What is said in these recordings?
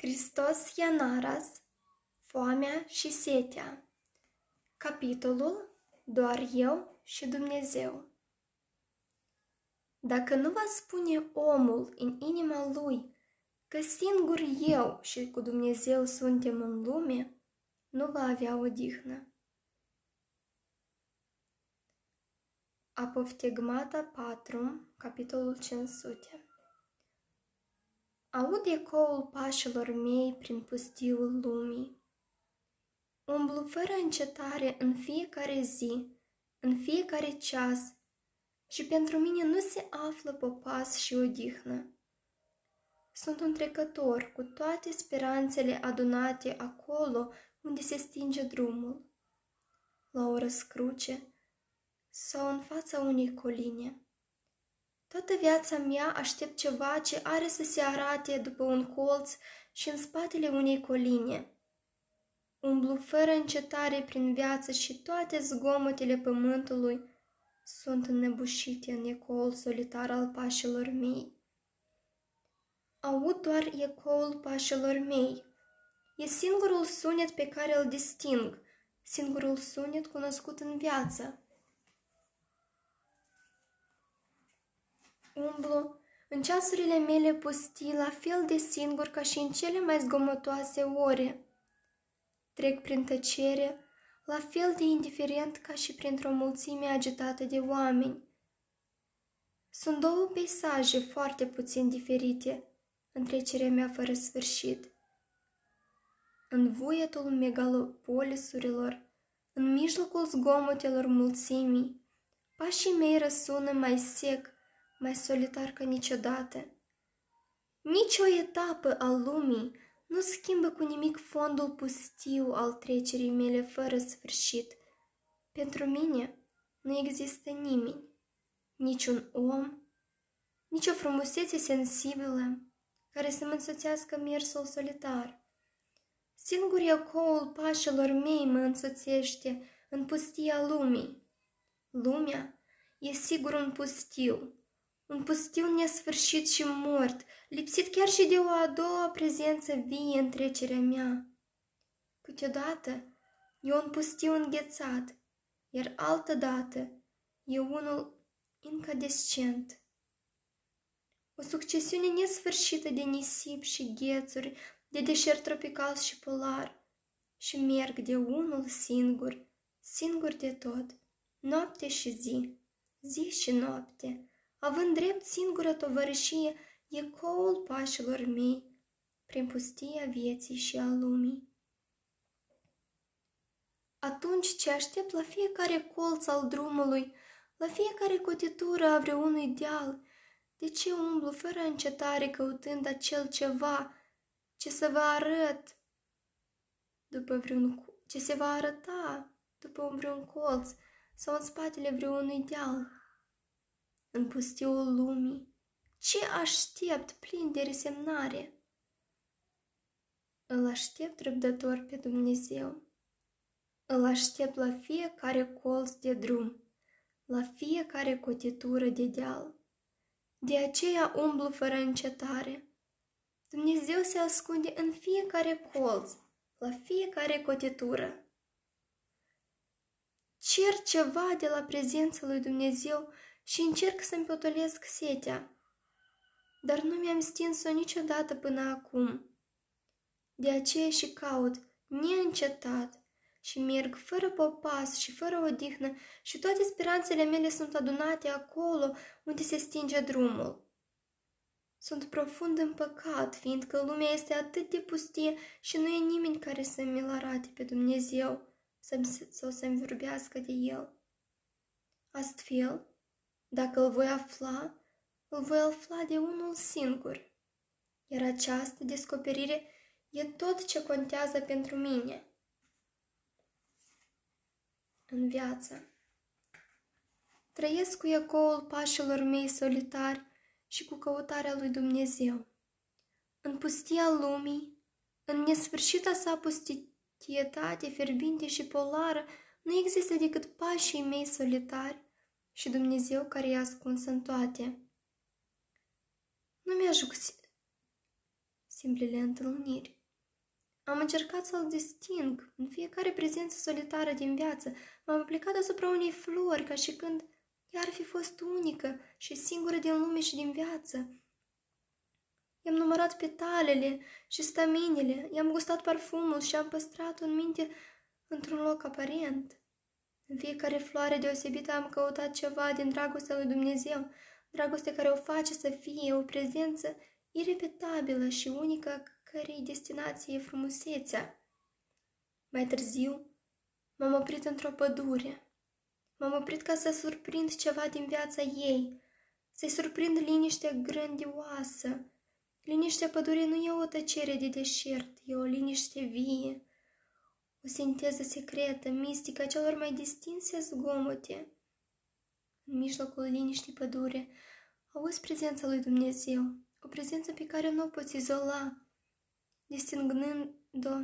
Hristos i-a naras, foamea și setea. Capitolul Doar eu și Dumnezeu. Dacă nu va spune omul în inima lui că singur eu și cu Dumnezeu suntem în lume, nu va avea odihnă. Apoftegmata 4, capitolul 500 Aud ecoul pașilor mei prin pustiul lumii. Umblu fără încetare în fiecare zi, în fiecare ceas, și pentru mine nu se află popas și odihnă. Sunt un trecător cu toate speranțele adunate acolo unde se stinge drumul, la o răscruce sau în fața unei coline. Toată viața mea aștept ceva ce are să se arate după un colț și în spatele unei coline. Umblu fără încetare prin viață și toate zgomotele pământului sunt înnebușite în ecoul solitar al pașilor mei. Aud doar ecoul pașilor mei. E singurul sunet pe care îl disting, singurul sunet cunoscut în viață. Umblu în ceasurile mele pustii la fel de singur ca și în cele mai zgomotoase ore. Trec prin tăcere, la fel de indiferent ca și printr-o mulțime agitată de oameni. Sunt două peisaje foarte puțin diferite în trecerea mea fără sfârșit. În vuietul megalopolisurilor, în mijlocul zgomotelor mulțimii, pașii mei răsună mai sec, mai solitar ca niciodată. Nici o etapă a lumii nu schimbă cu nimic fondul pustiu al trecerii mele fără sfârșit. Pentru mine nu există nimeni, niciun om, nici o frumusețe sensibilă care să mă însoțească mersul solitar. Singur ecoul pașilor mei mă însoțește în pustia lumii. Lumea e sigur un pustiu, un pustiu nesfârșit și mort, lipsit chiar și de o a doua prezență vie în trecerea mea. Câteodată e un pustiu înghețat, iar altădată e unul incandescent. O succesiune nesfârșită de nisip și ghețuri, de deșert tropical și polar, și merg de unul singur, singur de tot, noapte și zi, zi și noapte, având drept singură tovărășie ecoul pașilor mei prin pustia vieții și a lumii. Atunci ce aștept la fiecare colț al drumului, la fiecare cotitură a vreunui deal, de ce umblu fără încetare căutând acel ceva ce să vă arăt după vreun, ce se va arăta după vreun colț sau în spatele vreunui deal? În pustiul lumii, ce aștept plin de resemnare? Îl aștept răbdător pe Dumnezeu. Îl aștept la fiecare colț de drum, la fiecare cotitură de deal. De aceea umblu fără încetare. Dumnezeu se ascunde în fiecare colț, la fiecare cotitură. Cer ceva de la prezența lui Dumnezeu și încerc să-mi potolesc setea, dar nu mi-am stins-o niciodată până acum. De aceea și caut, neîncetat, și merg fără popas și fără odihnă și toate speranțele mele sunt adunate acolo unde se stinge drumul. Sunt profund în păcat, fiindcă lumea este atât de pustie și nu e nimeni care să mi-l arate pe Dumnezeu sau să-mi vorbească de el. Astfel, dacă îl voi afla, îl voi afla de unul singur. Iar această descoperire e tot ce contează pentru mine. În viață. Trăiesc cu ecoul pașilor mei solitari și cu căutarea lui Dumnezeu. În pustia lumii, în nesfârșita sa pustietate fierbinte și polară, nu există decât pașii mei solitari și Dumnezeu care e ascuns în toate. Nu mi-ajung simplele întâlniri. Am încercat să-l disting în fiecare prezență solitară din viață. M-am aplicat asupra unei flori ca și când ea ar fi fost unică și singură din lume și din viață. I-am numărat petalele și staminele, i-am gustat parfumul și am păstrat-o în minte într-un loc aparent. În fiecare floare deosebită am căutat ceva din dragostea lui Dumnezeu, dragoste care o face să fie o prezență irepetabilă și unică cărei destinație e frumusețea. Mai târziu, m-am oprit într-o pădure. M-am oprit ca să surprind ceva din viața ei, să-i surprind liniște grandioasă. Liniștea pădurii nu e o tăcere de deșert, e o liniște vie, o sinteză secretă, mistică a celor mai distinse zgomote. În mijlocul liniștii pădure, auzi prezența lui Dumnezeu, o prezență pe care nu o poți izola, distingându-o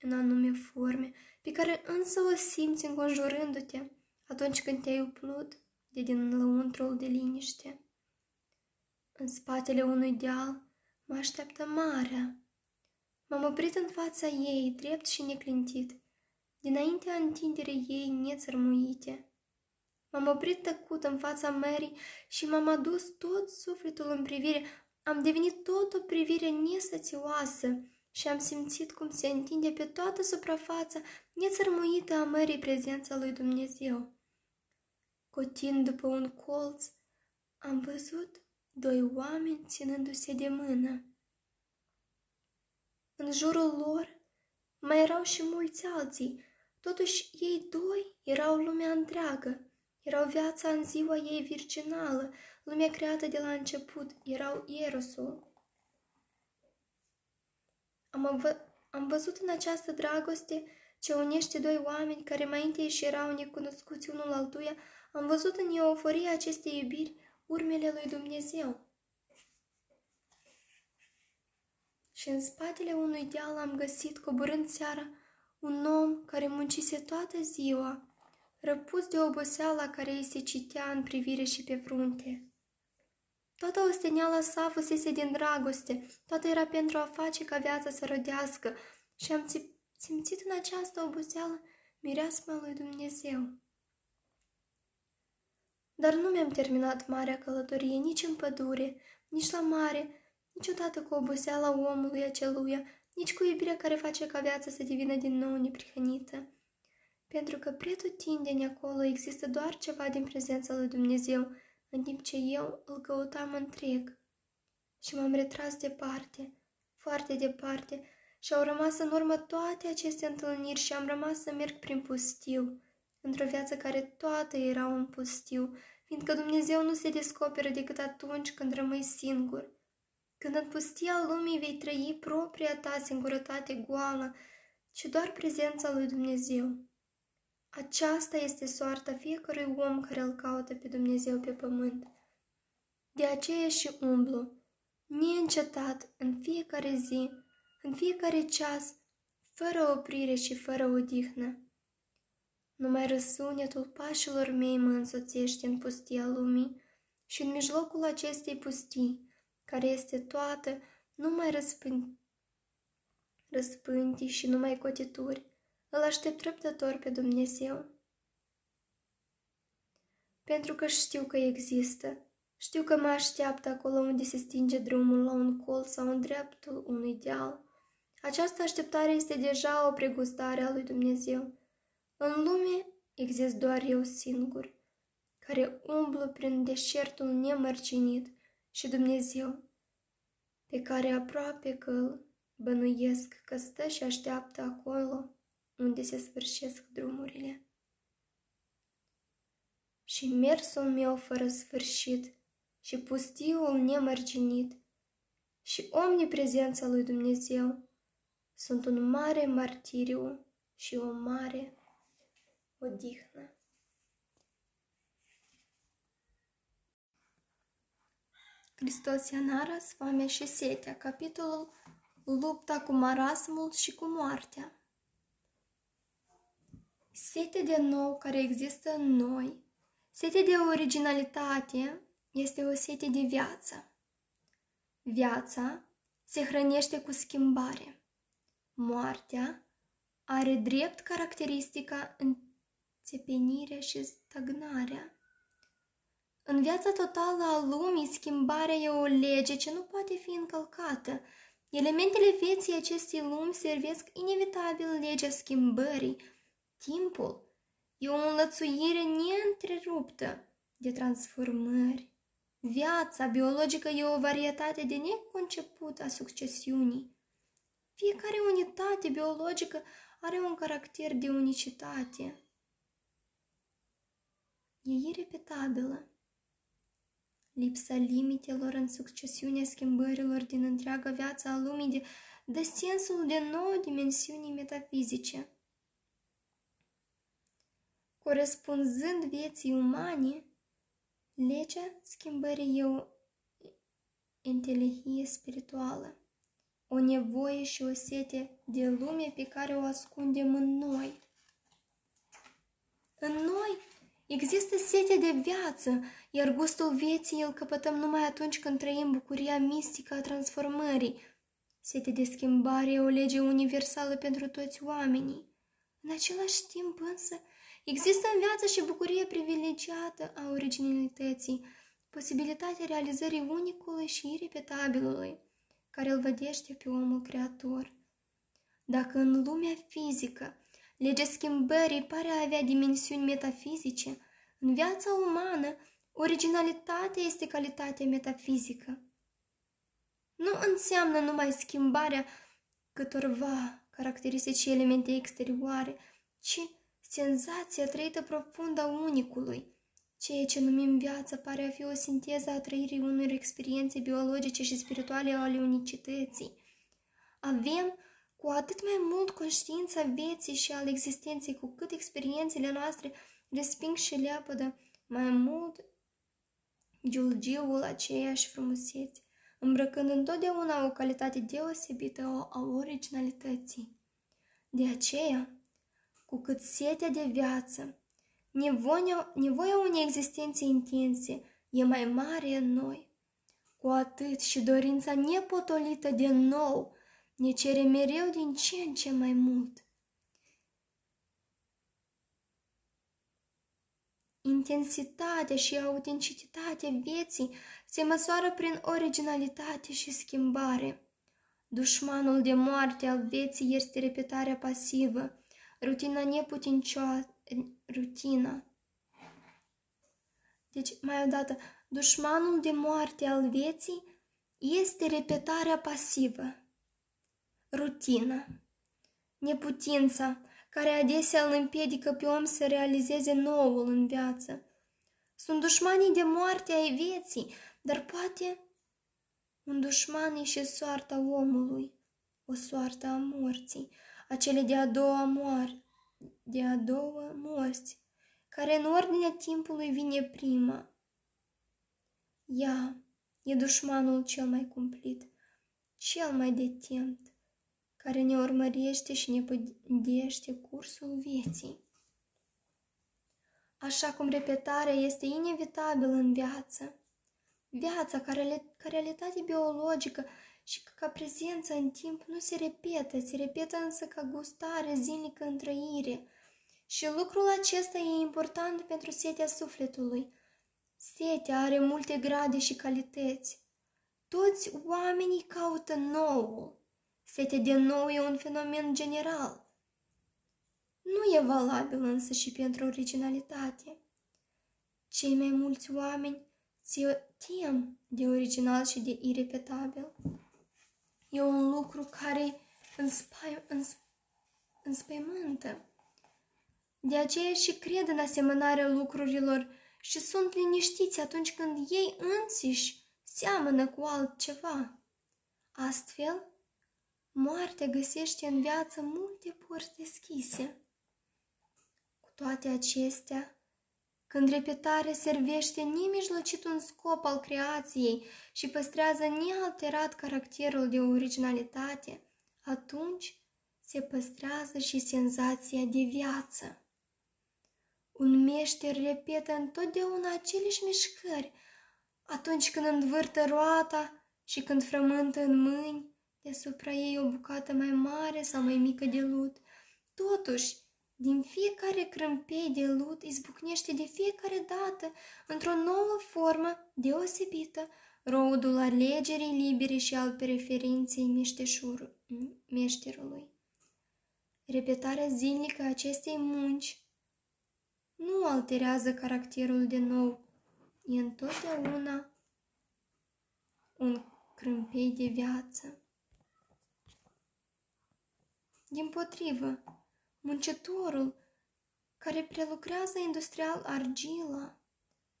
în anume forme, pe care însă o simți înconjurându-te atunci când te-ai uplut de din lăuntrul de liniște. În spatele unui deal mă așteaptă marea. M-am oprit în fața ei, drept și neclintit, dinaintea întinderii ei nețărmuite. M-am oprit tăcut în fața mării și m-am adus tot sufletul în privire, am devenit tot o privire nesățioasă și am simțit cum se întinde pe toată suprafața nețărmuită a mării prezența lui Dumnezeu. Cotind după un colț, am văzut doi oameni ținându-se de mână. În jurul lor mai erau și mulți alții, totuși ei doi erau lumea întreagă, erau viața în ziua ei virginală, lumea creată de la început, erau Ierosul. Am, vă- am văzut în această dragoste ce unește doi oameni care mai întâi și erau necunoscuți unul altuia, am văzut în euforia acestei iubiri urmele lui Dumnezeu. Și în spatele unui deal am găsit, coborând seara, un om care muncise toată ziua, răpus de oboseala care îi se citea în privire și pe frunte. Toată osteneala sa fusese din dragoste, toată era pentru a face ca viața să rodească și am simțit în această oboseală mireasma lui Dumnezeu. Dar nu mi-am terminat marea călătorie nici în pădure, nici la mare, niciodată cu oboseala omului aceluia, nici cu iubirea care face ca viața să devină din nou neprihănită. Pentru că pretutindeni acolo există doar ceva din prezența lui Dumnezeu, în timp ce eu îl căutam întreg. Și m-am retras departe, foarte departe, și au rămas în urmă toate aceste întâlniri și am rămas să merg prin pustiu, într-o viață care toată era un pustiu, fiindcă Dumnezeu nu se descoperă decât atunci când rămâi singur. Când în pustia lumii vei trăi propria ta singurătate goală și doar prezența lui Dumnezeu. Aceasta este soarta fiecărui om care îl caută pe Dumnezeu pe pământ. De aceea și umblu, neîncetat, în fiecare zi, în fiecare ceas, fără oprire și fără odihnă. Numai răsunetul pașilor mei mă însoțește în pustia lumii și în mijlocul acestei pustii, care este toată numai răspânt, răspânti și numai cotituri, îl aștept răbdător pe Dumnezeu. Pentru că știu că există, știu că mă așteaptă acolo unde se stinge drumul la un colț sau în dreptul unui deal. Această așteptare este deja o pregustare a lui Dumnezeu. În lume exist doar eu singur, care umblu prin deșertul nemărcinit și Dumnezeu, pe care aproape că îl bănuiesc că stă și așteaptă acolo unde se sfârșesc drumurile. Și mersul meu fără sfârșit și pustiul nemărginit și omniprezența lui Dumnezeu sunt un mare martiriu și o mare odihnă. Hristos Ianaras, foamea și setea, capitolul Lupta cu marasmul și cu moartea. Sete de nou care există în noi, sete de originalitate, este o sete de viață. Viața se hrănește cu schimbare. Moartea are drept caracteristica înțepenirea și stagnarea. În viața totală a lumii, schimbarea e o lege ce nu poate fi încălcată. Elementele vieții acestei lumi servesc inevitabil legea schimbării. Timpul e o înlățuire neîntreruptă de transformări. Viața biologică e o varietate de neconceput a succesiunii. Fiecare unitate biologică are un caracter de unicitate. E irepetabilă. Lipsa limitelor în succesiunea schimbărilor din întreaga viață a lumii de, de sensul de nouă dimensiuni metafizice. Corespunzând vieții umane, legea schimbării e o inteligie spirituală, o nevoie și o sete de lume pe care o ascundem în noi. În noi Există sete de viață, iar gustul vieții îl căpătăm numai atunci când trăim bucuria mistică a transformării. Sete de schimbare e o lege universală pentru toți oamenii. În același timp însă, există în viață și bucuria privilegiată a originalității, posibilitatea realizării unicului și irepetabilului, care îl vădește pe omul creator. Dacă în lumea fizică Legea schimbării pare a avea dimensiuni metafizice. În viața umană, originalitatea este calitatea metafizică. Nu înseamnă numai schimbarea câtorva caracteristici și elemente exterioare, ci senzația trăită profundă a unicului. Ceea ce numim viață pare a fi o sinteză a trăirii unor experiențe biologice și spirituale ale unicității. Avem cu atât mai mult conștiința vieții și al existenței, cu cât experiențele noastre resping și leapădă mai mult giulgiul aceeași frumusețe, îmbrăcând întotdeauna o calitate deosebită a originalității. De aceea, cu cât setea de viață, nevoia, nevoia unei existențe intense e mai mare în noi, cu atât și dorința nepotolită de nou ne cere mereu din ce în ce mai mult. Intensitatea și autenticitatea vieții se măsoară prin originalitate și schimbare. Dușmanul de moarte al vieții este repetarea pasivă, rutina neputincioasă, rutina. Deci, mai odată, dușmanul de moarte al vieții este repetarea pasivă rutină. Neputința, care adesea îl împiedică pe om să realizeze noul în viață. Sunt dușmanii de moarte ai vieții, dar poate un dușman e și soarta omului, o soartă a morții, acele de a doua moarte, de a doua morți, care în ordinea timpului vine prima. Ea e dușmanul cel mai cumplit, cel mai de temt care ne urmărește și ne pădește cursul vieții. Așa cum repetarea este inevitabilă în viață, viața ca, ca realitate biologică și ca prezență în timp nu se repetă, se repetă însă ca gustare zilnică în trăire. Și lucrul acesta e important pentru setea sufletului. Setea are multe grade și calități. Toți oamenii caută noul, Setea de nou e un fenomen general. Nu e valabil însă și pentru originalitate. Cei mai mulți oameni se tem de original și de irepetabil. E un lucru care înspai, îns, înspăimântă. De aceea și cred în asemănarea lucrurilor și sunt liniștiți atunci când ei înțiși seamănă cu altceva. Astfel, Moartea găsește în viață multe porți deschise. Cu toate acestea, când repetarea servește nemijlocit un scop al creației și păstrează nealterat caracterul de originalitate, atunci se păstrează și senzația de viață. Un meșter repetă întotdeauna aceleși mișcări, atunci când învârtă roata și când frământă în mâini, deasupra ei o bucată mai mare sau mai mică de lut. Totuși, din fiecare crâmpei de lut izbucnește de fiecare dată, într-o nouă formă deosebită, rodul alegerii libere și al preferinței meșterului. Repetarea zilnică a acestei munci nu alterează caracterul de nou, e întotdeauna un crâmpei de viață. Din potrivă, muncitorul care prelucrează industrial argila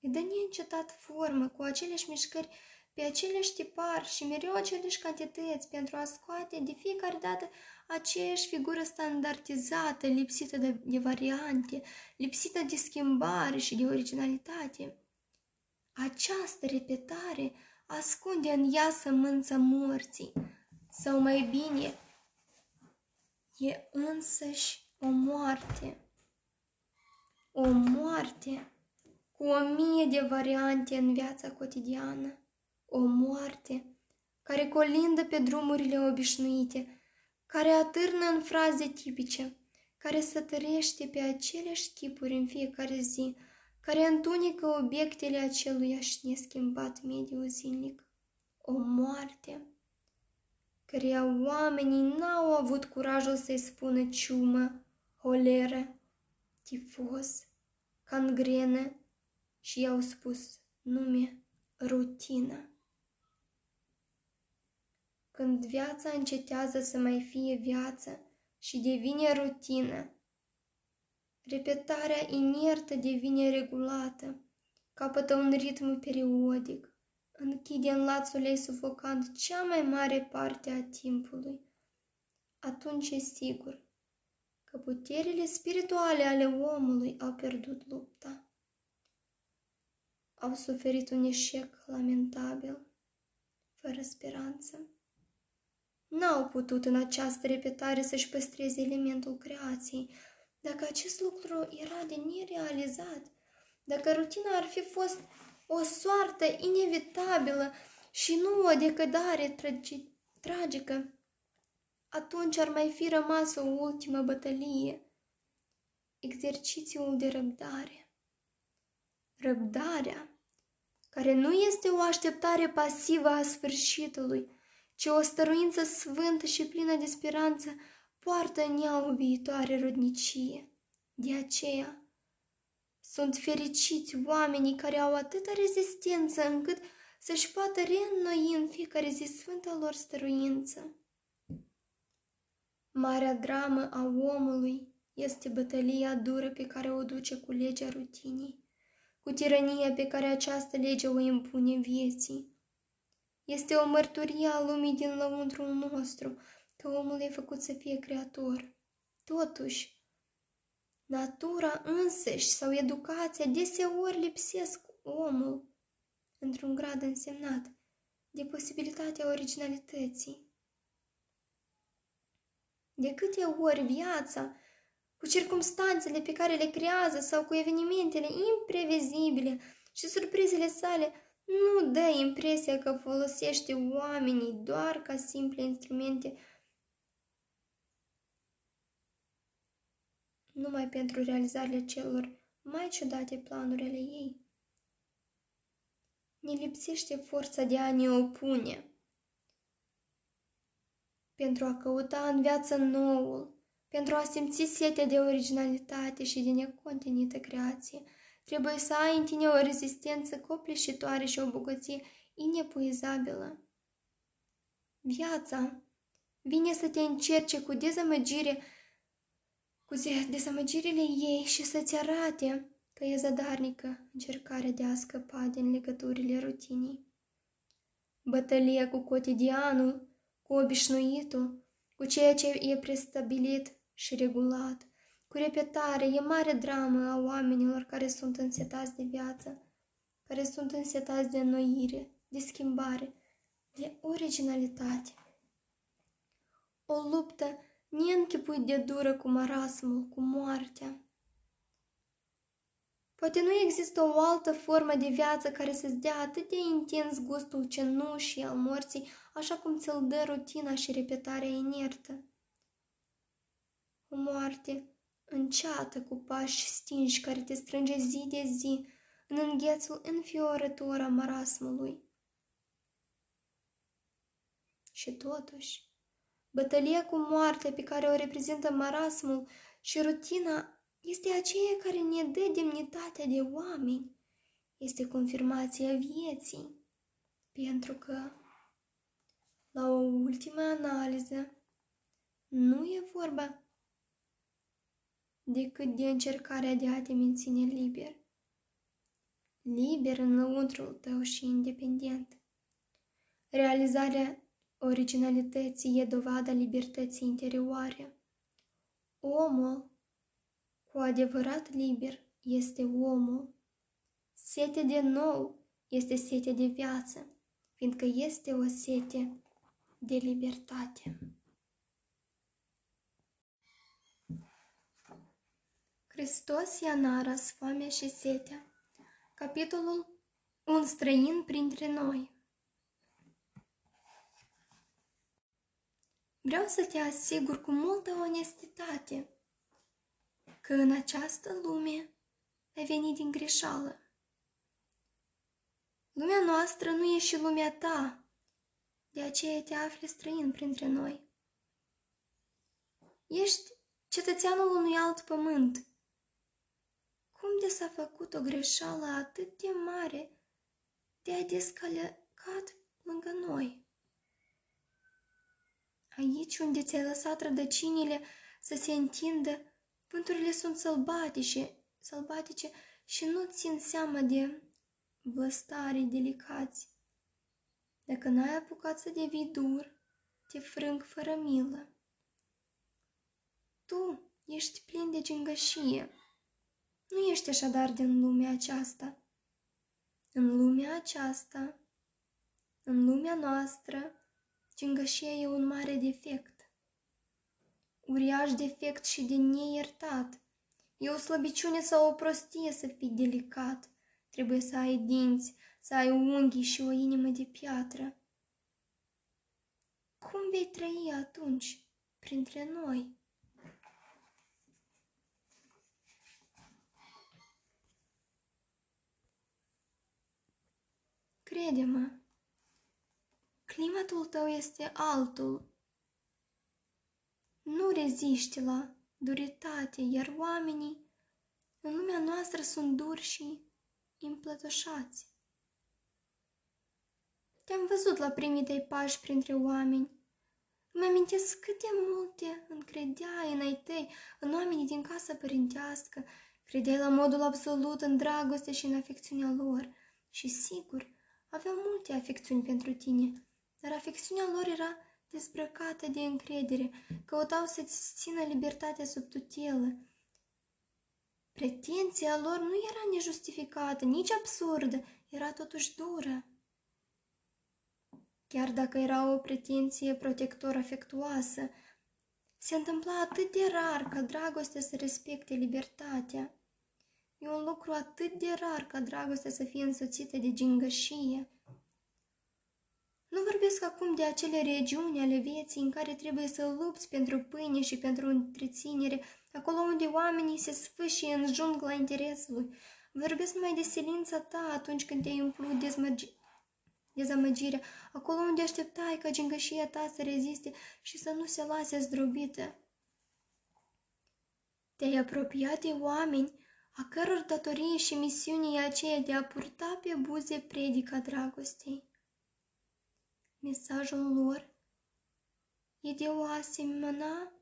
îi dă neîncetat formă cu aceleași mișcări pe aceleași tipar și mereu aceleași cantități pentru a scoate de fiecare dată aceeași figură standardizată, lipsită de, de variante, lipsită de schimbare și de originalitate. Această repetare ascunde în ea sămânța morții, sau mai bine, e însăși o moarte. O moarte cu o mie de variante în viața cotidiană. O moarte care colindă pe drumurile obișnuite, care atârnă în fraze tipice, care sătărește pe aceleași chipuri în fiecare zi, care întunecă obiectele aceluiași neschimbat mediu zilnic. O moarte căreia oamenii n-au avut curajul să-i spună ciumă, holeră, tifos, cangrenă și i-au spus nume rutină. Când viața încetează să mai fie viață și devine rutină, repetarea inertă devine regulată, capătă un ritm periodic, închide în lațul ei sufocant cea mai mare parte a timpului. Atunci e sigur că puterile spirituale ale omului au pierdut lupta. Au suferit un eșec lamentabil, fără speranță. N-au putut în această repetare să-și păstreze elementul creației, dacă acest lucru era de nerealizat, dacă rutina ar fi fost o soartă inevitabilă și nu o decădare tragi- tragică, atunci ar mai fi rămas o ultimă bătălie, exercițiul de răbdare. Răbdarea, care nu este o așteptare pasivă a sfârșitului, ci o stăruință sfântă și plină de speranță, poartă în ea o viitoare rodnicie. De aceea, sunt fericiți oamenii care au atâta rezistență încât să-și poată reînnoi în fiecare zi sfânta lor stăruință. Marea dramă a omului este bătălia dură pe care o duce cu legea rutinii, cu tirania pe care această lege o impune vieții. Este o mărturie a lumii din lăuntrul nostru, că omul e făcut să fie creator. Totuși, natura însăși sau educația deseori lipsesc omul într-un grad însemnat de posibilitatea originalității. De câte ori viața, cu circumstanțele pe care le creează sau cu evenimentele imprevizibile și surprizele sale, nu dă impresia că folosește oamenii doar ca simple instrumente numai pentru realizarea celor mai ciudate planuri ale ei. Ne lipsește forța de a ne opune pentru a căuta în viață noul, pentru a simți setea de originalitate și de necontenită creație, trebuie să ai în tine o rezistență copleșitoare și o bogăție inepuizabilă. Viața vine să te încerce cu dezamăgire, cu dezamăgirile ei și să-ți arate că e zadarnică încercarea de a scăpa din legăturile rutinii. Bătălia cu cotidianul cu obișnuitul, cu ceea ce e prestabilit și regulat, cu repetare, e mare dramă a oamenilor care sunt însetați de viață, care sunt însetați de înnoire, de schimbare, de originalitate. O luptă neînchipuit de dură cu marasmul, cu moartea. Poate nu există o altă formă de viață care să-ți dea atât de intens gustul cenușii al morții așa cum ți-l dă rutina și repetarea inertă. O moarte înceată cu pași stinși care te strânge zi de zi în înghețul înfiorător a marasmului. Și totuși, bătălia cu moartea pe care o reprezintă marasmul și rutina este aceea care ne dă demnitatea de oameni, este confirmația vieții, pentru că, la o ultimă analiză, nu e vorba decât de încercarea de a te menține liber. Liber în lăuntrul tău și independent. Realizarea originalității e dovada libertății interioare. Omul cu adevărat liber este omul. Sete de nou este sete de viață, fiindcă este o sete de libertate. Hristos i-a naras foamea și setea. Capitolul Un străin printre noi. Vreau să te asigur cu multă onestitate că în această lume ai venit din greșeală. Lumea noastră nu e și lumea ta, de aceea te afli străin printre noi. Ești cetățeanul unui alt pământ. Cum de s-a făcut o greșeală atât de mare de a descălecat lângă noi? Aici unde ți-ai lăsat rădăcinile să se întindă, vânturile sunt sălbatice, sălbatice și nu țin seama de văstarii delicați. Dacă n-ai apucat să devii dur, te frâng fără milă. Tu ești plin de gingășie. Nu ești așadar din lumea aceasta. În lumea aceasta, în lumea noastră, gingășia e un mare defect. Uriaș defect și de neiertat. E o slăbiciune sau o prostie să fii delicat. Trebuie să ai dinți, să ai unghii și o inimă de piatră. Cum vei trăi atunci printre noi? Crede-mă, climatul tău este altul. Nu reziști la duritate, iar oamenii în lumea noastră sunt duri și împlătășați. Te-am văzut la primii tăi pași printre oameni. Îmi amintesc cât de multe încredeai în ai tăi, în oamenii din casa părintească, credeai la modul absolut în dragoste și în afecțiunea lor. Și sigur, aveau multe afecțiuni pentru tine, dar afecțiunea lor era dezbrăcată de încredere, căutau să-ți țină libertatea sub tutelă. Pretenția lor nu era nejustificată, nici absurdă, era totuși dură. Chiar dacă era o pretenție protector afectuoasă, se întâmpla atât de rar ca dragostea să respecte libertatea. E un lucru atât de rar ca dragostea să fie însoțită de gingășie. Nu vorbesc acum de acele regiuni ale vieții în care trebuie să lupți pentru pâine și pentru întreținere, acolo unde oamenii se sfâșie în jungla interesului. Vorbesc mai de silința ta atunci când te-ai umplut dezmărgi... dezamăgirea, acolo unde așteptai ca gingășia ta să reziste și să nu se lase zdrobită. Te-ai apropiat de oameni a căror datorie și misiune e aceea de a purta pe buze predica dragostei. Mesajul lor e de o asemenea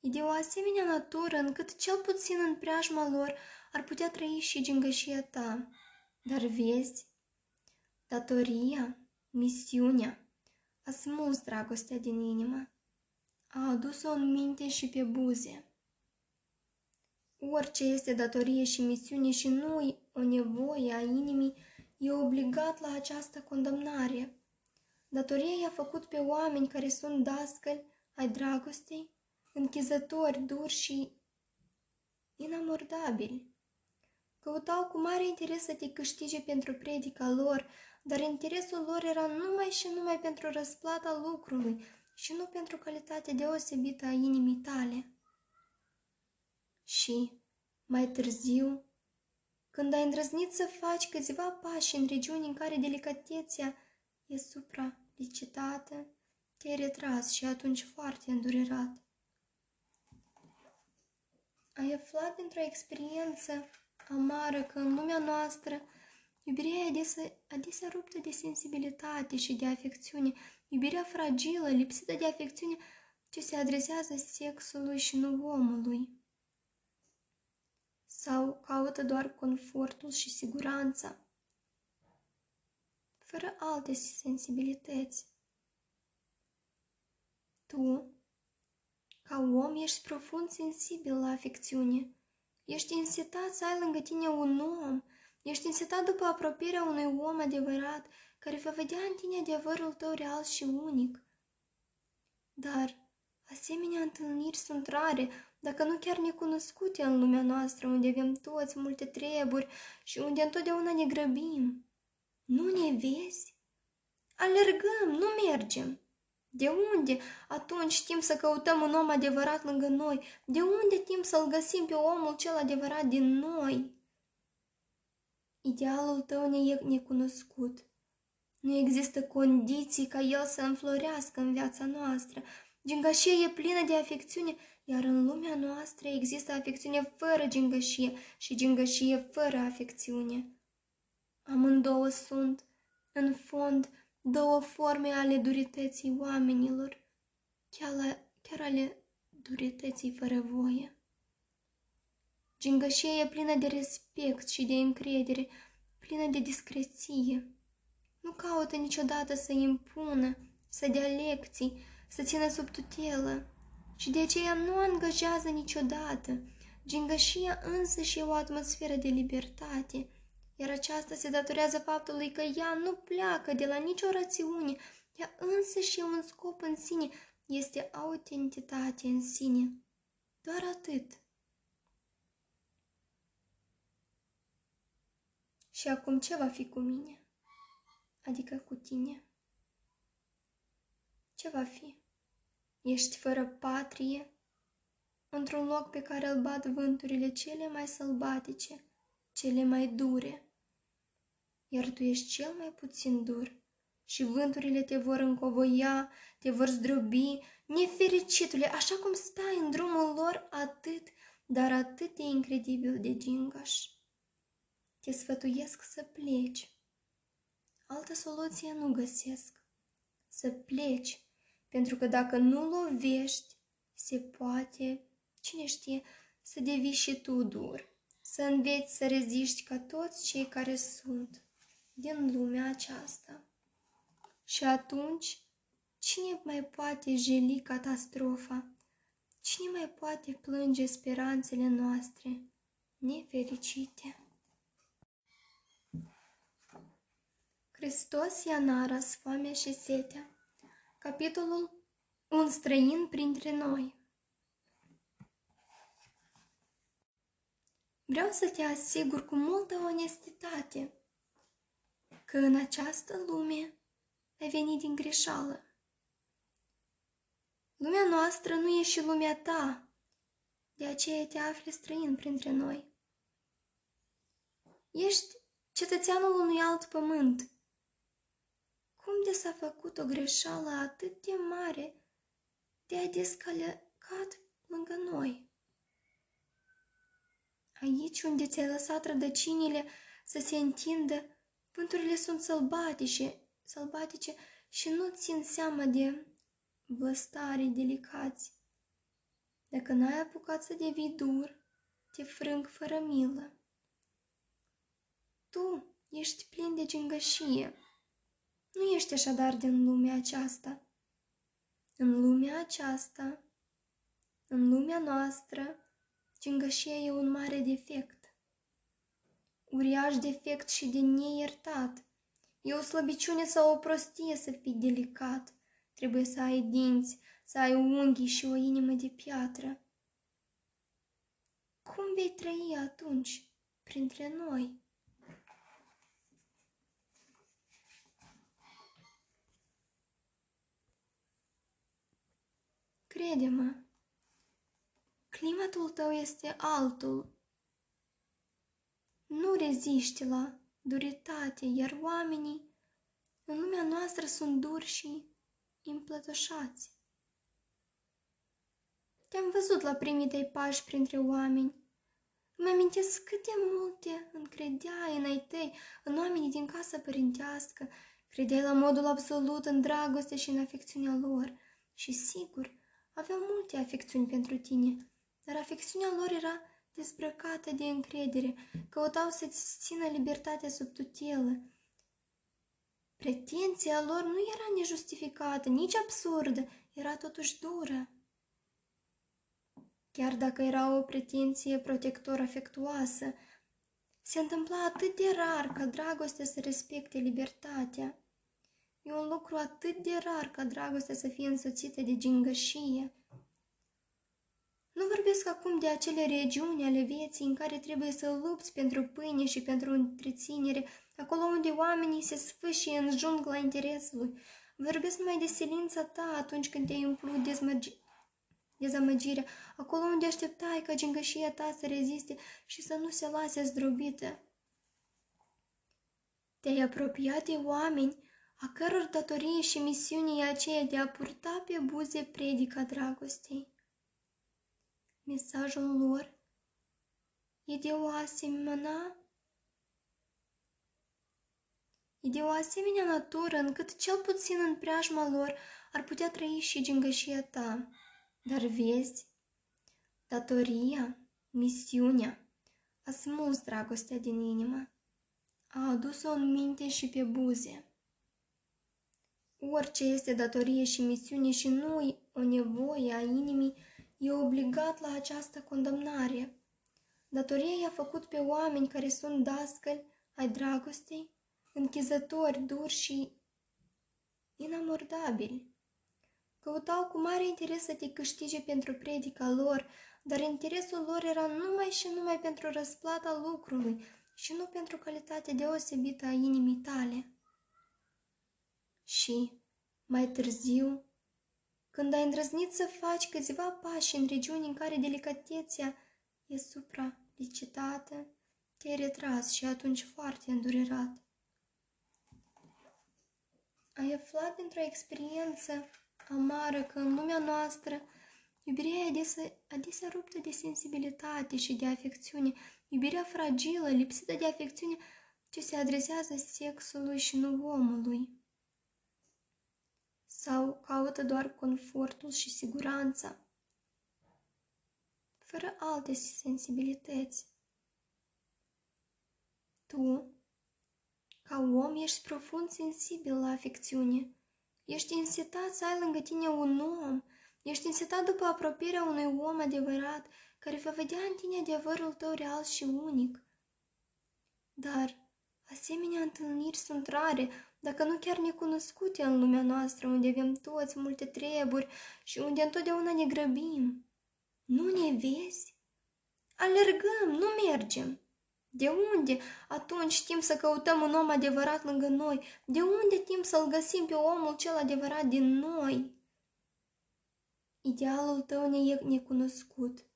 E de o asemenea natură încât cel puțin în preajma lor ar putea trăi și gingășia ta. Dar vezi, datoria, misiunea, a smuls dragostea din inimă, a adus-o în minte și pe buze. Orice este datorie și misiune și nu o nevoie a inimii, e obligat la această condamnare. Datoria i-a făcut pe oameni care sunt dascăli ai dragostei, închizători, duri și inamordabili. Căutau cu mare interes să te câștige pentru predica lor, dar interesul lor era numai și numai pentru răsplata lucrului și nu pentru calitatea deosebită a inimii tale. Și, mai târziu, când ai îndrăznit să faci câțiva pași în regiuni în care delicatețea e supralicitată, te-ai retras și atunci foarte îndurerat. Ai aflat dintr-o experiență amară că în lumea noastră iubirea e adesea, adesea ruptă de sensibilitate și de afecțiune, iubirea fragilă, lipsită de afecțiune, ce se adresează sexului și nu omului. Sau caută doar confortul și siguranța, fără alte sensibilități. Tu, ca om, ești profund sensibil la afecțiune. Ești însetat să ai lângă tine un om. Ești însetat după apropierea unui om adevărat, care va vedea în tine adevărul tău real și unic. Dar asemenea întâlniri sunt rare, dacă nu chiar necunoscute în lumea noastră, unde avem toți multe treburi și unde întotdeauna ne grăbim. Nu ne vezi? Alergăm, nu mergem. De unde atunci timp să căutăm un om adevărat lângă noi? De unde timp să-l găsim pe omul cel adevărat din noi? Idealul tău ne e necunoscut. Nu există condiții ca el să înflorească în viața noastră. Gingășie e plină de afecțiune, iar în lumea noastră există afecțiune fără gingășie și gingășie fără afecțiune. Amândouă sunt, în fond, două forme ale durității oamenilor, chiar, la, chiar ale durității fără voie. Gingășia e plină de respect și de încredere, plină de discreție. Nu caută niciodată să impună, să dea lecții, să țină sub tutelă și de aceea nu angajează niciodată. Gingășia însă și e o atmosferă de libertate, iar aceasta se datorează faptului că ea nu pleacă de la nicio rațiune, ea însă și e un scop în sine, este autentitate în sine. Doar atât. Și acum ce va fi cu mine? Adică cu tine? Ce va fi? Ești fără patrie? Într-un loc pe care îl bat vânturile cele mai sălbatice, cele mai dure. Iar tu ești cel mai puțin dur și vânturile te vor încovoia, te vor zdrobi, nefericitule, așa cum stai în drumul lor atât, dar atât de incredibil de gingaș. Te sfătuiesc să pleci. Altă soluție nu găsesc. Să pleci, pentru că dacă nu lovești, se poate, cine știe, să devii și tu dur să înveți să reziști ca toți cei care sunt din lumea aceasta. Și atunci, cine mai poate jeli catastrofa? Cine mai poate plânge speranțele noastre nefericite? Hristos i-a naras foamea și setea. Capitolul Un străin printre noi. Vreau să te asigur cu multă onestitate că în această lume ai venit din greșeală. Lumea noastră nu e și lumea ta, de aceea te afli străin printre noi. Ești cetățeanul unui alt pământ. Cum de s-a făcut o greșeală atât de mare de a descălecat lângă noi? Aici unde ți-ai lăsat rădăcinile să se întindă, vânturile sunt sălbatice, sălbatice și nu țin seama de văstarii delicați. Dacă n-ai apucat să devii dur, te frâng fără milă. Tu ești plin de gingășie. Nu ești așadar din lumea aceasta. În lumea aceasta, în lumea noastră, Gingășia e un mare defect. Uriaș defect și de neiertat. E o slăbiciune sau o prostie să fii delicat. Trebuie să ai dinți, să ai unghii și o inimă de piatră. Cum vei trăi atunci? printre noi. Crede-mă, climatul tău este altul. Nu reziști la duritate, iar oamenii în lumea noastră sunt duri și împlătășați. Te-am văzut la primii tăi pași printre oameni. Îmi amintesc cât de multe încredeai în ai tăi, în oamenii din casa părintească, credeai la modul absolut în dragoste și în afecțiunea lor. Și sigur, aveau multe afecțiuni pentru tine, dar afecțiunea lor era dezbrăcată de încredere, căutau să-ți țină libertatea sub tutelă. Pretenția lor nu era nejustificată, nici absurdă, era totuși dură. Chiar dacă era o pretenție protector afectuoasă, se întâmpla atât de rar ca dragostea să respecte libertatea. E un lucru atât de rar ca dragostea să fie însoțită de gingășie. Nu vorbesc acum de acele regiuni ale vieții în care trebuie să lupți pentru pâine și pentru întreținere, acolo unde oamenii se sfâșie în jungla interesului. Vorbesc mai de silința ta atunci când te-ai umplut dezmărgi... dezamăgirea, acolo unde așteptai ca gingășia ta să reziste și să nu se lase zdrobită. Te-ai apropiat de oameni a căror datorie și misiune e aceea de a purta pe buze predica dragostei. Mesajul lor e de o asemenea E de o asemenea natură încât cel puțin în preajma lor ar putea trăi și gingășia ta. Dar vezi, datoria, misiunea, a smuls dragostea din inimă, a adus-o în minte și pe buze. Orice este datorie și misiune și nu o nevoie a inimii, e obligat la această condamnare. Datoria i-a făcut pe oameni care sunt dascăli ai dragostei, închizători, duri și inamordabili. Căutau cu mare interes să te câștige pentru predica lor, dar interesul lor era numai și numai pentru răsplata lucrului și nu pentru calitatea deosebită a inimii tale. Și, mai târziu, când ai îndrăznit să faci câțiva pași în regiuni în care delicatețea e supralicitată, te-ai retras și atunci foarte îndurerat. Ai aflat dintr-o experiență amară că în lumea noastră iubirea e adesea, adesea ruptă de sensibilitate și de afecțiune, iubirea fragilă, lipsită de afecțiune, ce se adresează sexului și nu omului sau caută doar confortul și siguranța, fără alte sensibilități. Tu, ca om, ești profund sensibil la afecțiune. Ești însetat să ai lângă tine un om, ești însetat după apropierea unui om adevărat care va vedea în tine adevărul tău real și unic. Dar asemenea întâlniri sunt rare, dacă nu chiar necunoscute în lumea noastră, unde avem toți multe treburi și unde întotdeauna ne grăbim. Nu ne vezi? Alergăm, nu mergem. De unde atunci timp să căutăm un om adevărat lângă noi? De unde timp să-l găsim pe omul cel adevărat din noi? Idealul tău ne e necunoscut.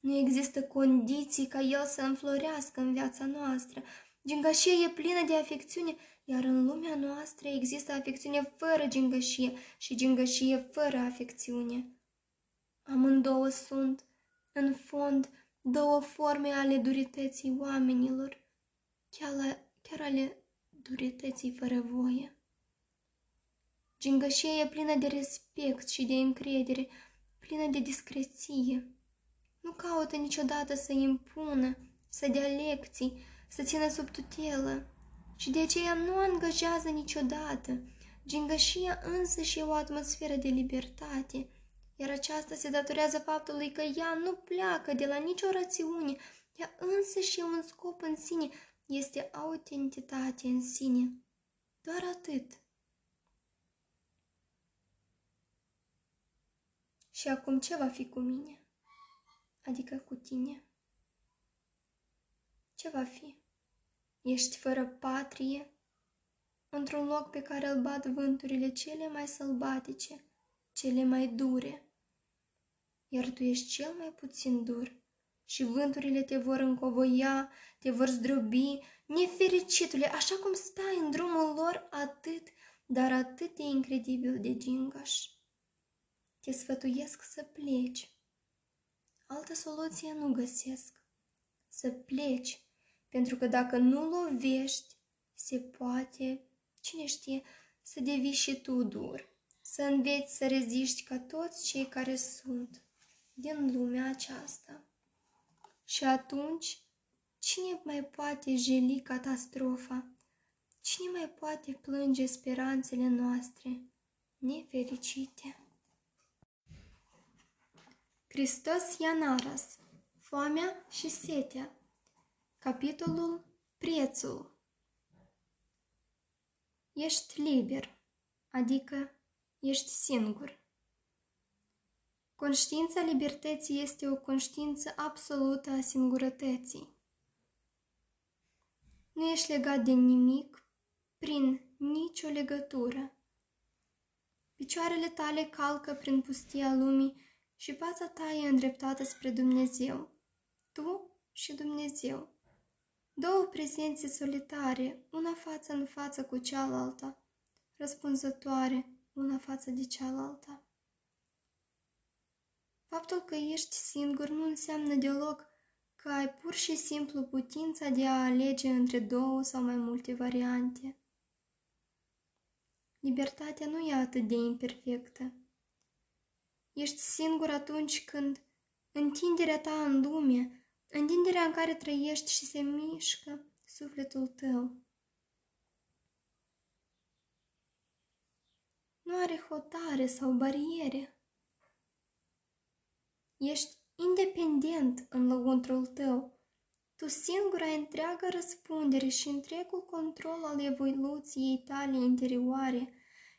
Nu există condiții ca el să înflorească în viața noastră. Gingașia e plină de afecțiune iar în lumea noastră există afecțiune fără gingășie și gingășie fără afecțiune. Amândouă sunt, în fond, două forme ale durității oamenilor, chiar, la, chiar ale durității fără voie. Gingășia e plină de respect și de încredere, plină de discreție. Nu caută niciodată să impună, să dea lecții, să țină sub tutelă, și de aceea nu angajează niciodată. Gingășia însă și o atmosferă de libertate, iar aceasta se datorează faptului că ea nu pleacă de la nicio rațiune, ea însă și un scop în sine, este autentitate în sine. Doar atât. Și acum ce va fi cu mine? Adică cu tine? ce va fi? Ești fără patrie, într-un loc pe care îl bat vânturile cele mai sălbatice, cele mai dure. Iar tu ești cel mai puțin dur și vânturile te vor încovoia, te vor zdrobi, nefericitule, așa cum stai în drumul lor atât, dar atât de incredibil de gingaș. Te sfătuiesc să pleci. Altă soluție nu găsesc. Să pleci, pentru că dacă nu lovești, se poate, cine știe, să devii și tu dur, să înveți să reziști ca toți cei care sunt din lumea aceasta. Și atunci, cine mai poate jeli catastrofa? Cine mai poate plânge speranțele noastre nefericite? Hristos Ianaras, foamea și setea. Capitolul Prețul Ești liber, adică ești singur. Conștiința libertății este o conștiință absolută a singurătății. Nu ești legat de nimic prin nicio legătură. Picioarele tale calcă prin pustia lumii și fața ta e îndreptată spre Dumnezeu. Tu și Dumnezeu. Două prezențe solitare, una față în față cu cealaltă, răspunzătoare, una față de cealaltă. Faptul că ești singur nu înseamnă deloc că ai pur și simplu putința de a alege între două sau mai multe variante. Libertatea nu e atât de imperfectă. Ești singur atunci când întinderea ta în lume, întinderea în care trăiești și se mișcă sufletul tău. Nu are hotare sau bariere. Ești independent în lăuntrul tău. Tu singur ai întreaga răspundere și întregul control al evoluției tale interioare,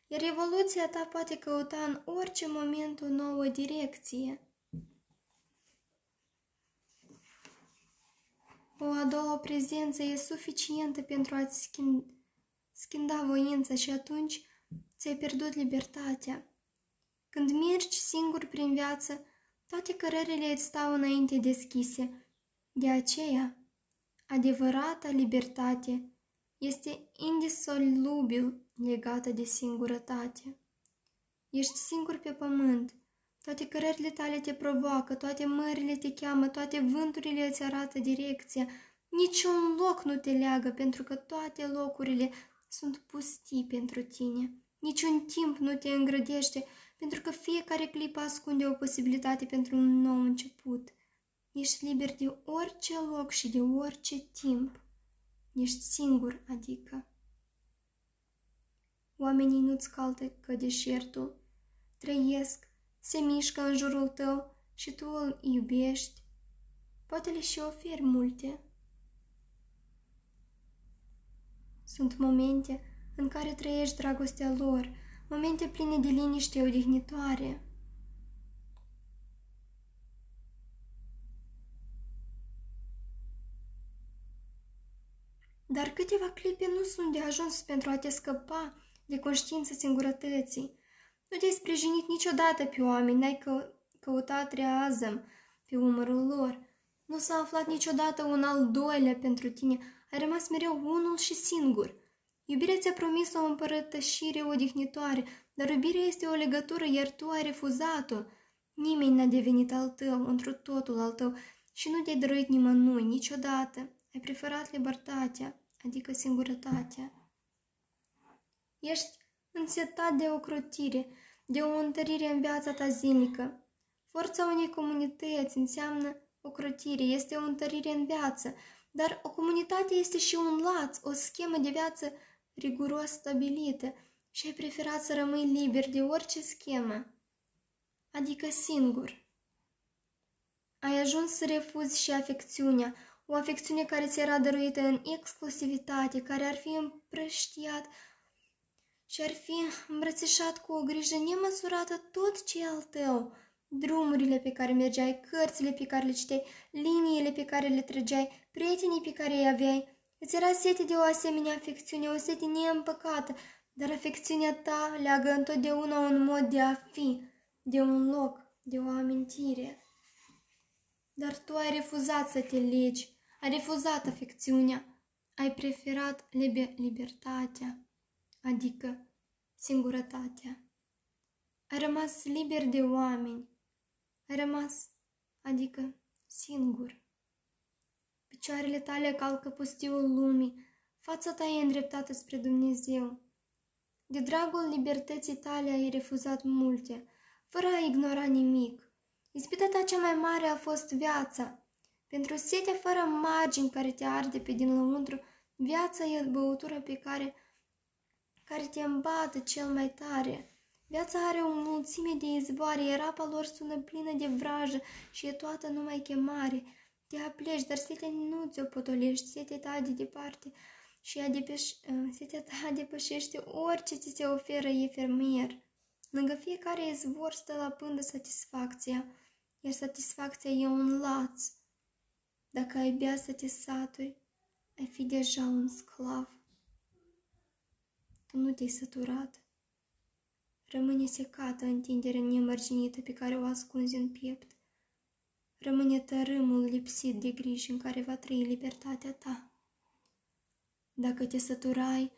iar evoluția ta poate căuta în orice moment o nouă direcție. O a doua prezență e suficientă pentru a-ți schimba, schimba voința și atunci ți-ai pierdut libertatea. Când mergi singur prin viață, toate cărările îți stau înainte deschise. De aceea, adevărata libertate este indisolubil legată de singurătate. Ești singur pe pământ, toate cărările tale te provoacă, toate mările te cheamă, toate vânturile îți arată direcția, niciun loc nu te leagă pentru că toate locurile sunt pustii pentru tine. Niciun timp nu te îngrădește pentru că fiecare clipă ascunde o posibilitate pentru un nou început. Ești liber de orice loc și de orice timp. Ești singur, adică. Oamenii nu-ți calcă deșertul, trăiesc, se mișcă în jurul tău și tu îl iubești. Poate le și oferi multe. Sunt momente în care trăiești dragostea lor, momente pline de liniște odihnitoare. Dar câteva clipe nu sunt de ajuns pentru a te scăpa de conștiința singurătății. Nu te-ai sprijinit niciodată pe oameni, n-ai că- căutat reazăm pe umărul lor. Nu s-a aflat niciodată un al doilea pentru tine, ai rămas mereu unul și singur – Iubirea ți-a promis o împărătășire odihnitoare, dar iubirea este o legătură, iar tu ai refuzat-o. Nimeni n-a devenit al tău, într totul al tău, și nu te-ai dăruit nimănui, niciodată. Ai preferat libertatea, adică singurătatea. Ești însetat de o crotire, de o întărire în viața ta zilnică. Forța unei comunități înseamnă o crotire, este o întărire în viață, dar o comunitate este și un laț, o schemă de viață riguros stabilită și ai preferat să rămâi liber de orice schemă, adică singur. Ai ajuns să refuzi și afecțiunea, o afecțiune care ți era dăruită în exclusivitate, care ar fi împrăștiat și ar fi îmbrățișat cu o grijă nemăsurată tot ce e al tău, drumurile pe care mergeai, cărțile pe care le citeai, liniile pe care le trăgeai, prietenii pe care îi aveai. Îți era sete de o asemenea afecțiune, o sete neîmpăcată, dar afecțiunea ta leagă întotdeauna un mod de a fi, de un loc, de o amintire. Dar tu ai refuzat să te legi, ai refuzat afecțiunea, ai preferat liber- libertatea, adică singurătatea. Ai rămas liber de oameni, ai rămas, adică singur. Picioarele tale calcă pustiul lumii, fața ta e îndreptată spre Dumnezeu. De dragul libertății tale ai refuzat multe, fără a ignora nimic. Ispita ta cea mai mare a fost viața. Pentru setea fără margini care te arde pe din lăuntru, viața e băutura pe care, care te îmbată cel mai tare. Viața are o mulțime de izvoare, iar apa lor sună plină de vrajă și e toată numai chemare. Te apleci, dar setea nu ți-o potolești, setea ta de departe și ea depeș- setea ta depășește orice ți se oferă e fermier. Lângă fiecare izvor stă la pândă satisfacția, iar satisfacția e un laț. Dacă ai bea să te saturi, ai fi deja un sclav. Tu nu te-ai săturat. Rămâne secată întinderea nemărginită pe care o ascunzi în piept. Rămâne tărâmul lipsit de griji în care va trăi libertatea ta. Dacă te săturai,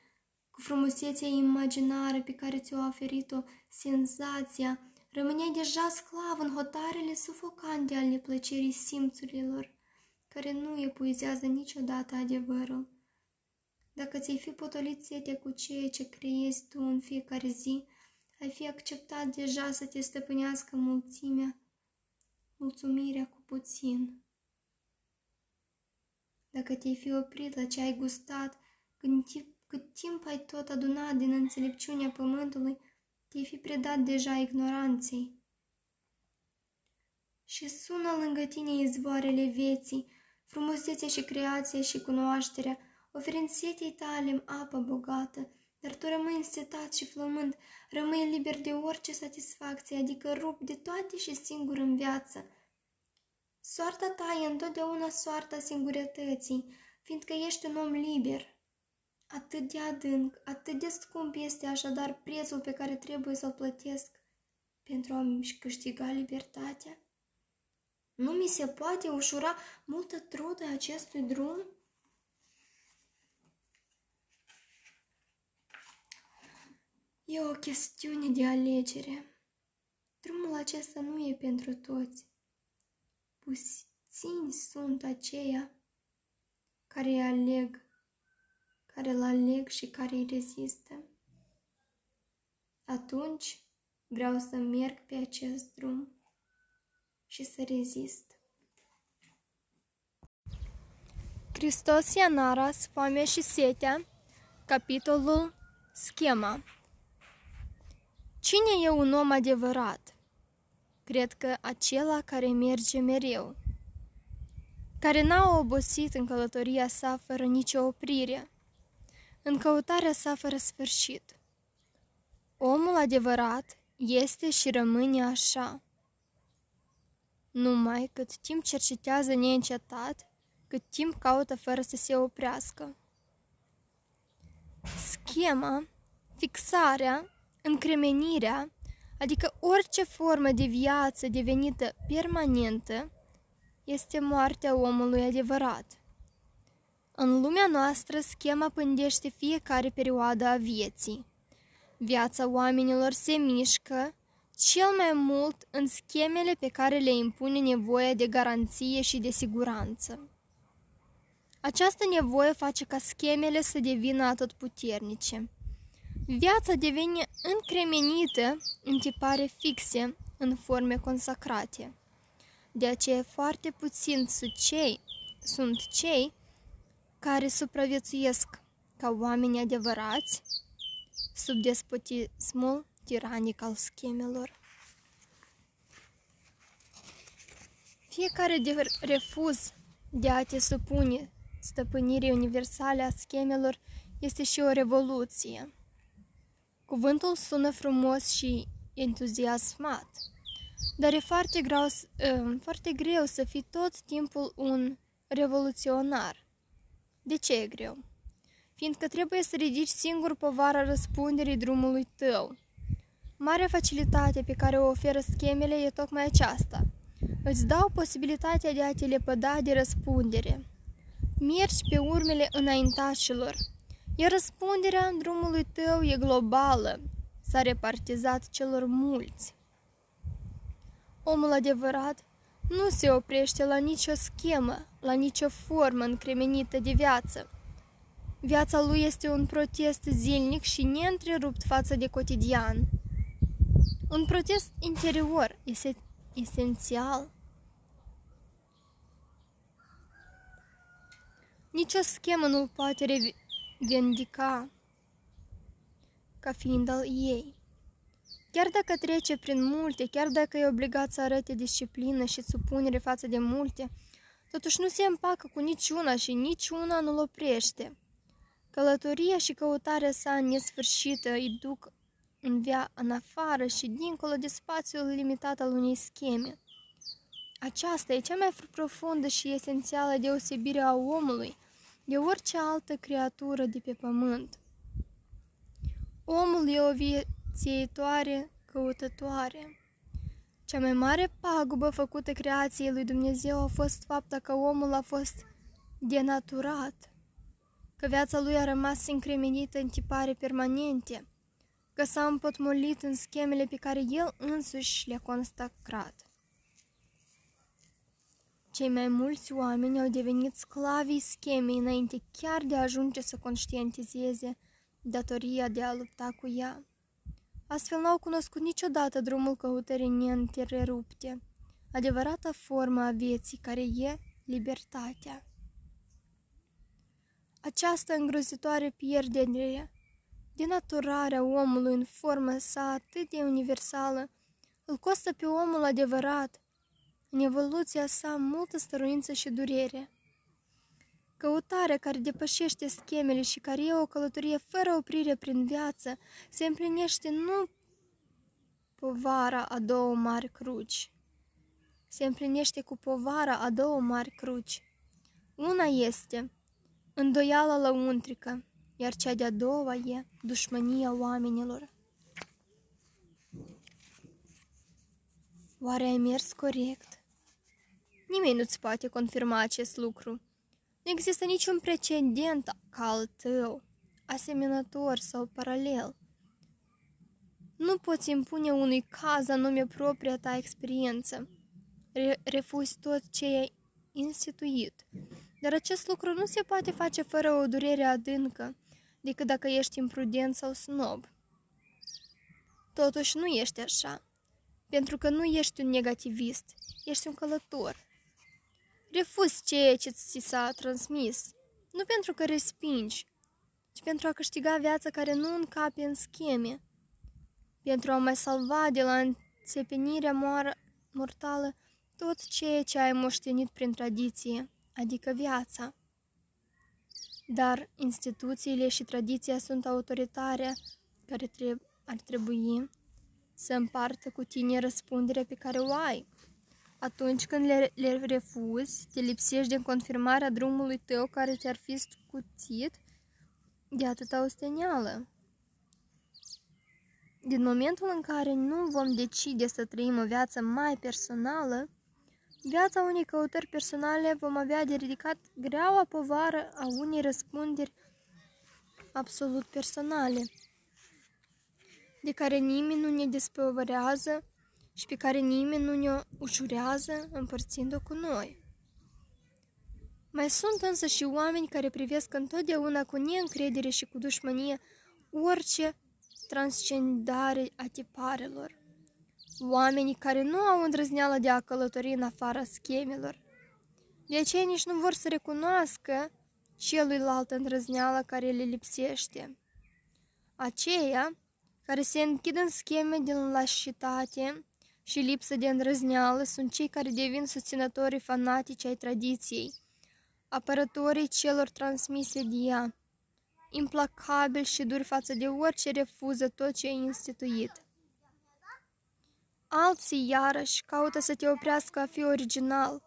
cu frumusețea imaginară pe care ți-o oferit-o senzația, rămâneai deja sclav în hotarele sufocante ale plăcerii simțurilor, care nu epuizează niciodată adevărul. Dacă ți-ai fi potolit setea cu ceea ce creezi tu în fiecare zi, ai fi acceptat deja să te stăpânească mulțimea, mulțumirea cu puțin. Dacă te-ai fi oprit la ce ai gustat, când cât timp ai tot adunat din înțelepciunea pământului, te-ai fi predat deja ignoranței. Și sună lângă tine izvoarele vieții, frumusețea și creația și cunoașterea, oferind setei tale apă bogată, dar tu rămâi însetat și flămând, rămâi liber de orice satisfacție, adică rup de toate și singur în viață. Soarta ta e întotdeauna soarta singurătății, fiindcă ești un om liber. Atât de adânc, atât de scump este așadar prețul pe care trebuie să-l plătesc pentru a-mi câștiga libertatea. Nu mi se poate ușura multă trudă acestui drum? E o chestiune de alegere. Drumul acesta nu e pentru toți. Puțini sunt aceia care aleg, care îl aleg și care îi rezistă. Atunci vreau să merg pe acest drum și să rezist. Hristos Ianaras, foamea și setea, capitolul Schema Cine e un om adevărat? Cred că acela care merge mereu, care n-a obosit în călătoria sa fără nicio oprire, în căutarea sa fără sfârșit. Omul adevărat este și rămâne așa. Numai cât timp cercetează neîncetat, cât timp caută fără să se oprească. Schema, fixarea, încremenirea, adică orice formă de viață devenită permanentă, este moartea omului adevărat. În lumea noastră, schema pândește fiecare perioadă a vieții. Viața oamenilor se mișcă cel mai mult în schemele pe care le impune nevoia de garanție și de siguranță. Această nevoie face ca schemele să devină atotputernice. Viața devine încremenită în tipare fixe, în forme consacrate. De aceea foarte puțin sunt cei, sunt cei care supraviețuiesc ca oameni adevărați sub despotismul tiranic al schemelor. Fiecare de refuz de a te supune stăpânirii universale a schemelor este și o revoluție. Cuvântul sună frumos și entuziasmat, dar e foarte greu, foarte greu să fii tot timpul un revoluționar. De ce e greu? Fiindcă trebuie să ridici singur povara răspunderii drumului tău. Marea facilitate pe care o oferă schemele e tocmai aceasta. Îți dau posibilitatea de a te lepăda de răspundere. Mergi pe urmele înaintașilor, iar răspunderea drumului tău e globală, s-a repartizat celor mulți. Omul adevărat nu se oprește la nicio schemă, la nicio formă încremenită de viață. Viața lui este un protest zilnic și neîntrerupt față de cotidian. Un protest interior este esențial. Nicio schemă nu poate revendica ca fiind al ei. Chiar dacă trece prin multe, chiar dacă e obligat să arate disciplină și supunere față de multe, totuși nu se împacă cu niciuna și niciuna nu-l oprește. Călătoria și căutarea sa nesfârșită îi duc în via în afară și dincolo de spațiul limitat al unei scheme. Aceasta e cea mai profundă și esențială deosebire a omului de orice altă creatură de pe pământ. Omul e o viețuitoare căutătoare. Cea mai mare pagubă făcută creației lui Dumnezeu a fost fapta că omul a fost denaturat, că viața lui a rămas încremenită în tipare permanente, că s-a împotmolit în schemele pe care el însuși le-a consacrat. Cei mai mulți oameni au devenit sclavii schemei înainte chiar de a ajunge să conștientizeze datoria de a lupta cu ea. Astfel n-au cunoscut niciodată drumul căutării neîntererupte, adevărata formă a vieții care e libertatea. Această îngrozitoare pierdere, denaturarea omului în formă sa atât de universală, îl costă pe omul adevărat, în evoluția sa multă stăruință și durere. Căutarea care depășește schemele și care e o călătorie fără oprire prin viață se împlinește nu povara a două mari cruci. Se împlinește cu povara a două mari cruci. Una este îndoiala lăuntrică, iar cea de-a doua e dușmănia oamenilor. Oare ai mers corect? Nimeni nu-ți poate confirma acest lucru. Nu există niciun precedent ca al tău, asemănător sau paralel. Nu poți impune unui caz anume propria ta experiență. Re- refuzi tot ce ai instituit. Dar acest lucru nu se poate face fără o durere adâncă, decât dacă ești imprudent sau snob. Totuși nu ești așa, pentru că nu ești un negativist, ești un călător. Refuzi ceea ce ți s-a transmis, nu pentru că respingi, ci pentru a câștiga viața care nu încape în scheme, pentru a mai salva de la înțepenirea mortală tot ceea ce ai moștenit prin tradiție, adică viața. Dar instituțiile și tradiția sunt autoritare care treb- ar trebui să împartă cu tine răspunderea pe care o ai. Atunci când le, le refuzi, te lipsești de confirmarea drumului tău care ți-ar fi scuțit de atâta osteneală. Din momentul în care nu vom decide să trăim o viață mai personală, viața unei căutări personale vom avea de ridicat greaua povară a unei răspunderi absolut personale, de care nimeni nu ne despovărează și pe care nimeni nu ne ușurează împărțind-o cu noi. Mai sunt însă și oameni care privesc întotdeauna cu neîncredere și cu dușmănie orice transcendare a tiparelor. Oamenii care nu au îndrăzneală de a călători în afara schemelor. De aceea nici nu vor să recunoască celuilalt îndrăzneală care le lipsește. Aceia care se închid în scheme din lașitate și lipsă de îndrăzneală sunt cei care devin susținătorii fanatici ai tradiției, apărătorii celor transmise de ea, implacabil și dur față de orice refuză tot ce e instituit. Alții, iarăși, caută să te oprească a fi original,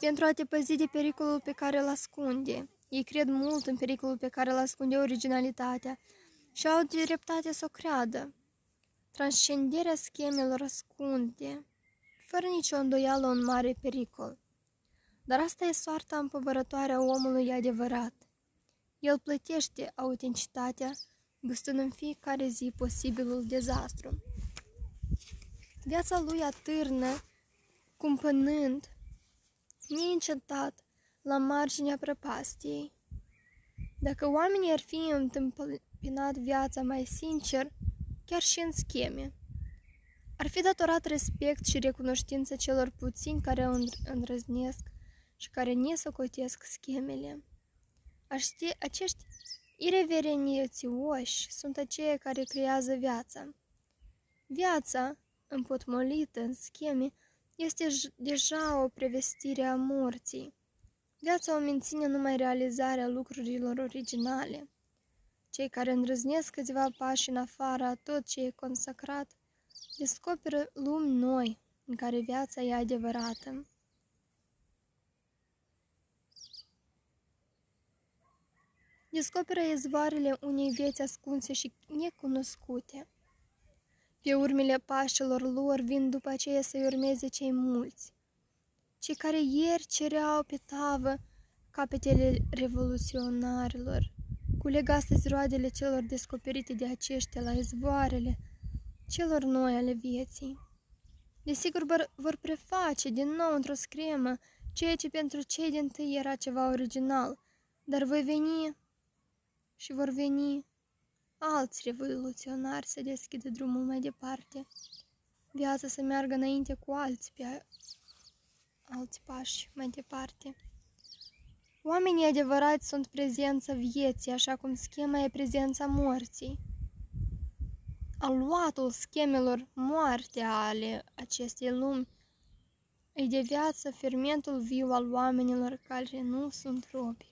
pentru a te păzi de pericolul pe care îl ascunde. Ei cred mult în pericolul pe care îl ascunde originalitatea și au dreptate să o creadă. Transcenderea schemelor ascunde, fără nicio îndoială, un mare pericol. Dar asta e soarta împovărătoare a omului adevărat. El plătește autenticitatea, gustând în fiecare zi posibilul dezastru. Viața lui atârnă, cumpănând, neîncetat, la marginea prăpastiei. Dacă oamenii ar fi întâmpinat viața mai sincer, chiar și în scheme, ar fi datorat respect și recunoștință celor puțini care o îndrăznesc și care ne socotesc schemele. Aști, acești ireverențioși sunt aceia care creează viața. Viața, împotmolită în scheme, este deja o prevestire a morții. Viața o menține numai realizarea lucrurilor originale. Cei care îndrăznesc câțiva pași în afara tot ce e consacrat, descoperă lumi noi în care viața e adevărată. Descoperă izvoarele unei vieți ascunse și necunoscute. Pe urmele pașilor lor vin după aceea să-i urmeze cei mulți. Cei care ieri cereau pe tavă capetele revoluționarilor, culeg astăzi roadele celor descoperite de aceștia la izvoarele celor noi ale vieții. Desigur vor preface din nou într-o scremă ceea ce pentru cei din tâi era ceva original, dar voi veni și vor veni alți revoluționari să deschidă drumul mai departe. Viața să meargă înainte cu alți pe alți pași mai departe. Oamenii adevărați sunt prezența vieții, așa cum schema e prezența morții. Aluatul schemelor moarte ale acestei lumi îi de viață fermentul viu al oamenilor care nu sunt robi.